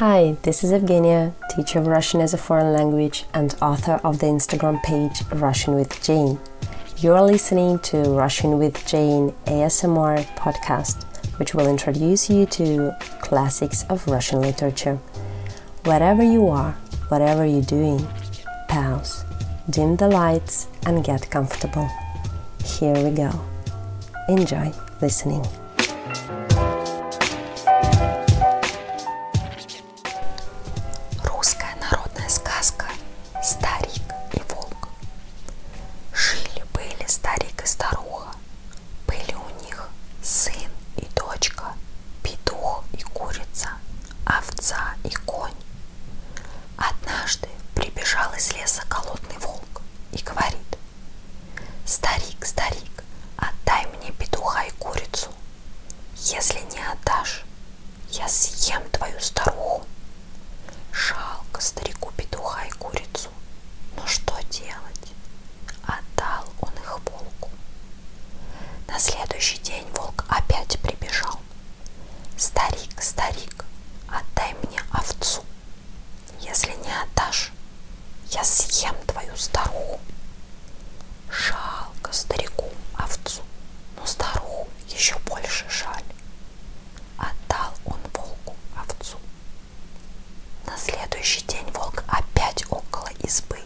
Hi, this is Evgenia, teacher of Russian as a foreign language and author of the Instagram page Russian with Jane. You're listening to Russian with Jane ASMR podcast, which will introduce you to classics of Russian literature. Wherever you are, whatever you're doing, pause, dim the lights, and get comfortable. Here we go. Enjoy listening. голодный волк и говорит На следующий день волк опять около избы.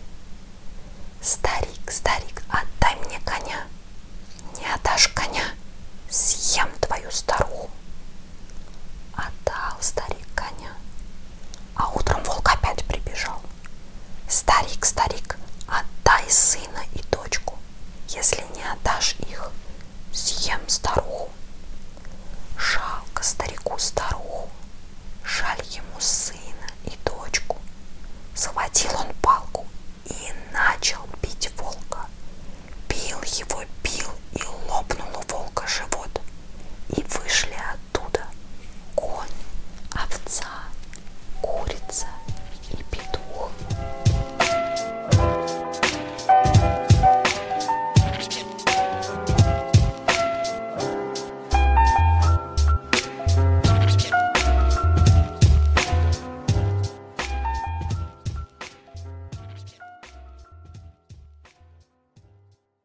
Старик, старик, отдай мне коня. Не отдашь коня, съем твою старуху. Отдал старик коня. А утром волк опять прибежал. Старик, старик, отдай сына.